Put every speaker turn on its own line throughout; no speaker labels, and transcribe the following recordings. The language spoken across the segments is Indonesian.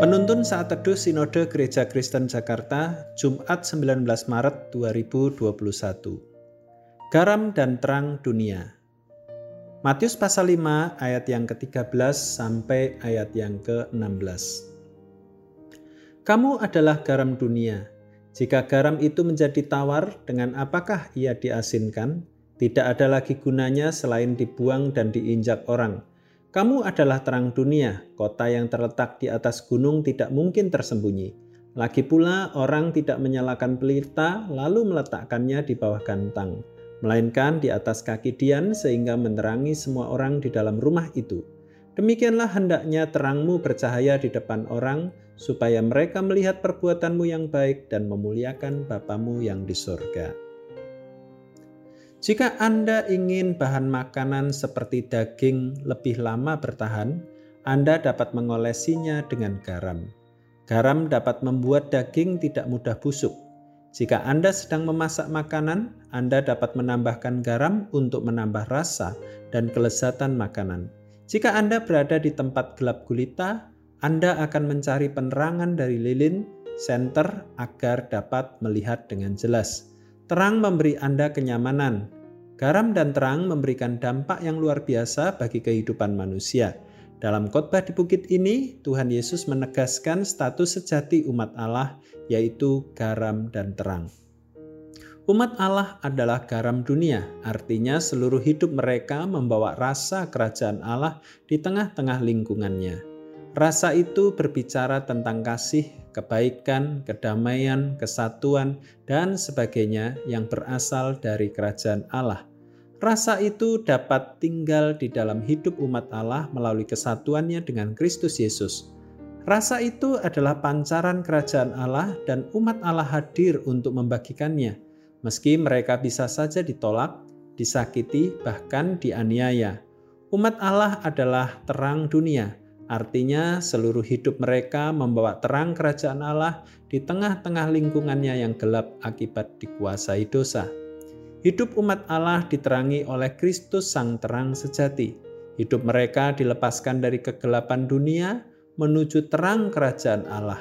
Penuntun saat teduh Sinode Gereja Kristen Jakarta, Jumat 19 Maret 2021. Garam dan terang dunia. Matius pasal 5 ayat yang ke-13 sampai ayat yang ke-16. Kamu adalah garam dunia. Jika garam itu menjadi tawar, dengan apakah ia diasinkan? Tidak ada lagi gunanya selain dibuang dan diinjak orang. Kamu adalah terang dunia, kota yang terletak di atas gunung tidak mungkin tersembunyi. Lagi pula, orang tidak menyalakan pelita lalu meletakkannya di bawah gantang, melainkan di atas kaki Dian sehingga menerangi semua orang di dalam rumah itu. Demikianlah hendaknya terangmu bercahaya di depan orang, supaya mereka melihat perbuatanmu yang baik dan memuliakan Bapamu yang di surga. Jika Anda ingin bahan makanan seperti daging lebih lama bertahan, Anda dapat mengolesinya dengan garam. Garam dapat membuat daging tidak mudah busuk. Jika Anda sedang memasak makanan, Anda dapat menambahkan garam untuk menambah rasa dan kelezatan makanan. Jika Anda berada di tempat gelap gulita, Anda akan mencari penerangan dari lilin, senter agar dapat melihat dengan jelas. Terang memberi Anda kenyamanan. Garam dan terang memberikan dampak yang luar biasa bagi kehidupan manusia. Dalam khotbah di bukit ini, Tuhan Yesus menegaskan status sejati umat Allah, yaitu garam dan terang. Umat Allah adalah garam dunia, artinya seluruh hidup mereka membawa rasa kerajaan Allah di tengah-tengah lingkungannya. Rasa itu berbicara tentang kasih, kebaikan, kedamaian, kesatuan, dan sebagainya yang berasal dari kerajaan Allah. Rasa itu dapat tinggal di dalam hidup umat Allah melalui kesatuannya dengan Kristus Yesus. Rasa itu adalah pancaran kerajaan Allah dan umat Allah hadir untuk membagikannya. Meski mereka bisa saja ditolak, disakiti, bahkan dianiaya. Umat Allah adalah terang dunia, Artinya, seluruh hidup mereka membawa terang kerajaan Allah di tengah-tengah lingkungannya yang gelap akibat dikuasai dosa. Hidup umat Allah diterangi oleh Kristus, Sang Terang Sejati. Hidup mereka dilepaskan dari kegelapan dunia menuju terang kerajaan Allah.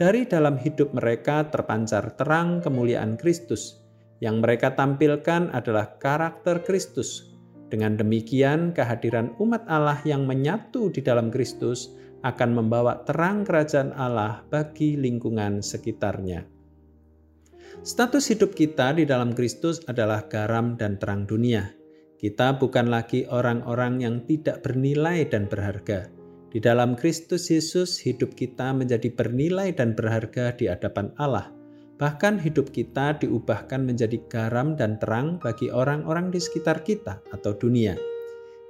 Dari dalam hidup mereka terpancar terang kemuliaan Kristus. Yang mereka tampilkan adalah karakter Kristus, dengan demikian, kehadiran umat Allah yang menyatu di dalam Kristus akan membawa terang kerajaan Allah bagi lingkungan sekitarnya. Status hidup kita di dalam Kristus adalah garam dan terang dunia. Kita bukan lagi orang-orang yang tidak bernilai dan berharga. Di dalam Kristus Yesus, hidup kita menjadi bernilai dan berharga di hadapan Allah Bahkan hidup kita diubahkan menjadi garam dan terang bagi orang-orang di sekitar kita atau dunia.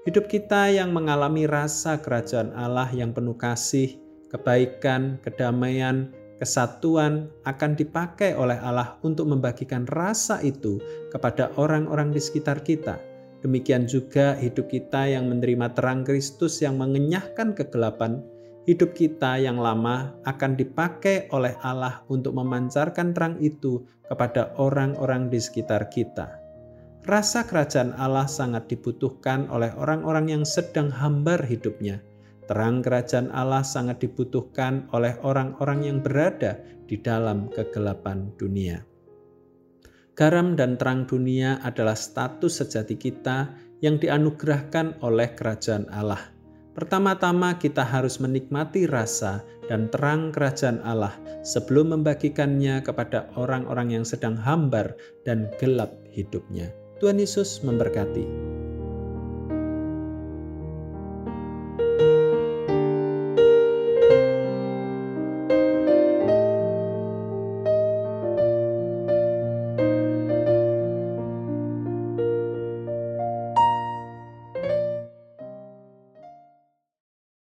Hidup kita yang mengalami rasa kerajaan Allah yang penuh kasih, kebaikan, kedamaian, kesatuan akan dipakai oleh Allah untuk membagikan rasa itu kepada orang-orang di sekitar kita. Demikian juga hidup kita yang menerima terang Kristus yang mengenyahkan kegelapan hidup kita yang lama akan dipakai oleh Allah untuk memancarkan terang itu kepada orang-orang di sekitar kita. Rasa kerajaan Allah sangat dibutuhkan oleh orang-orang yang sedang hambar hidupnya. Terang kerajaan Allah sangat dibutuhkan oleh orang-orang yang berada di dalam kegelapan dunia. Garam dan terang dunia adalah status sejati kita yang dianugerahkan oleh kerajaan Allah. Pertama-tama kita harus menikmati rasa dan terang kerajaan Allah sebelum membagikannya kepada orang-orang yang sedang hambar dan gelap hidupnya. Tuhan Yesus memberkati.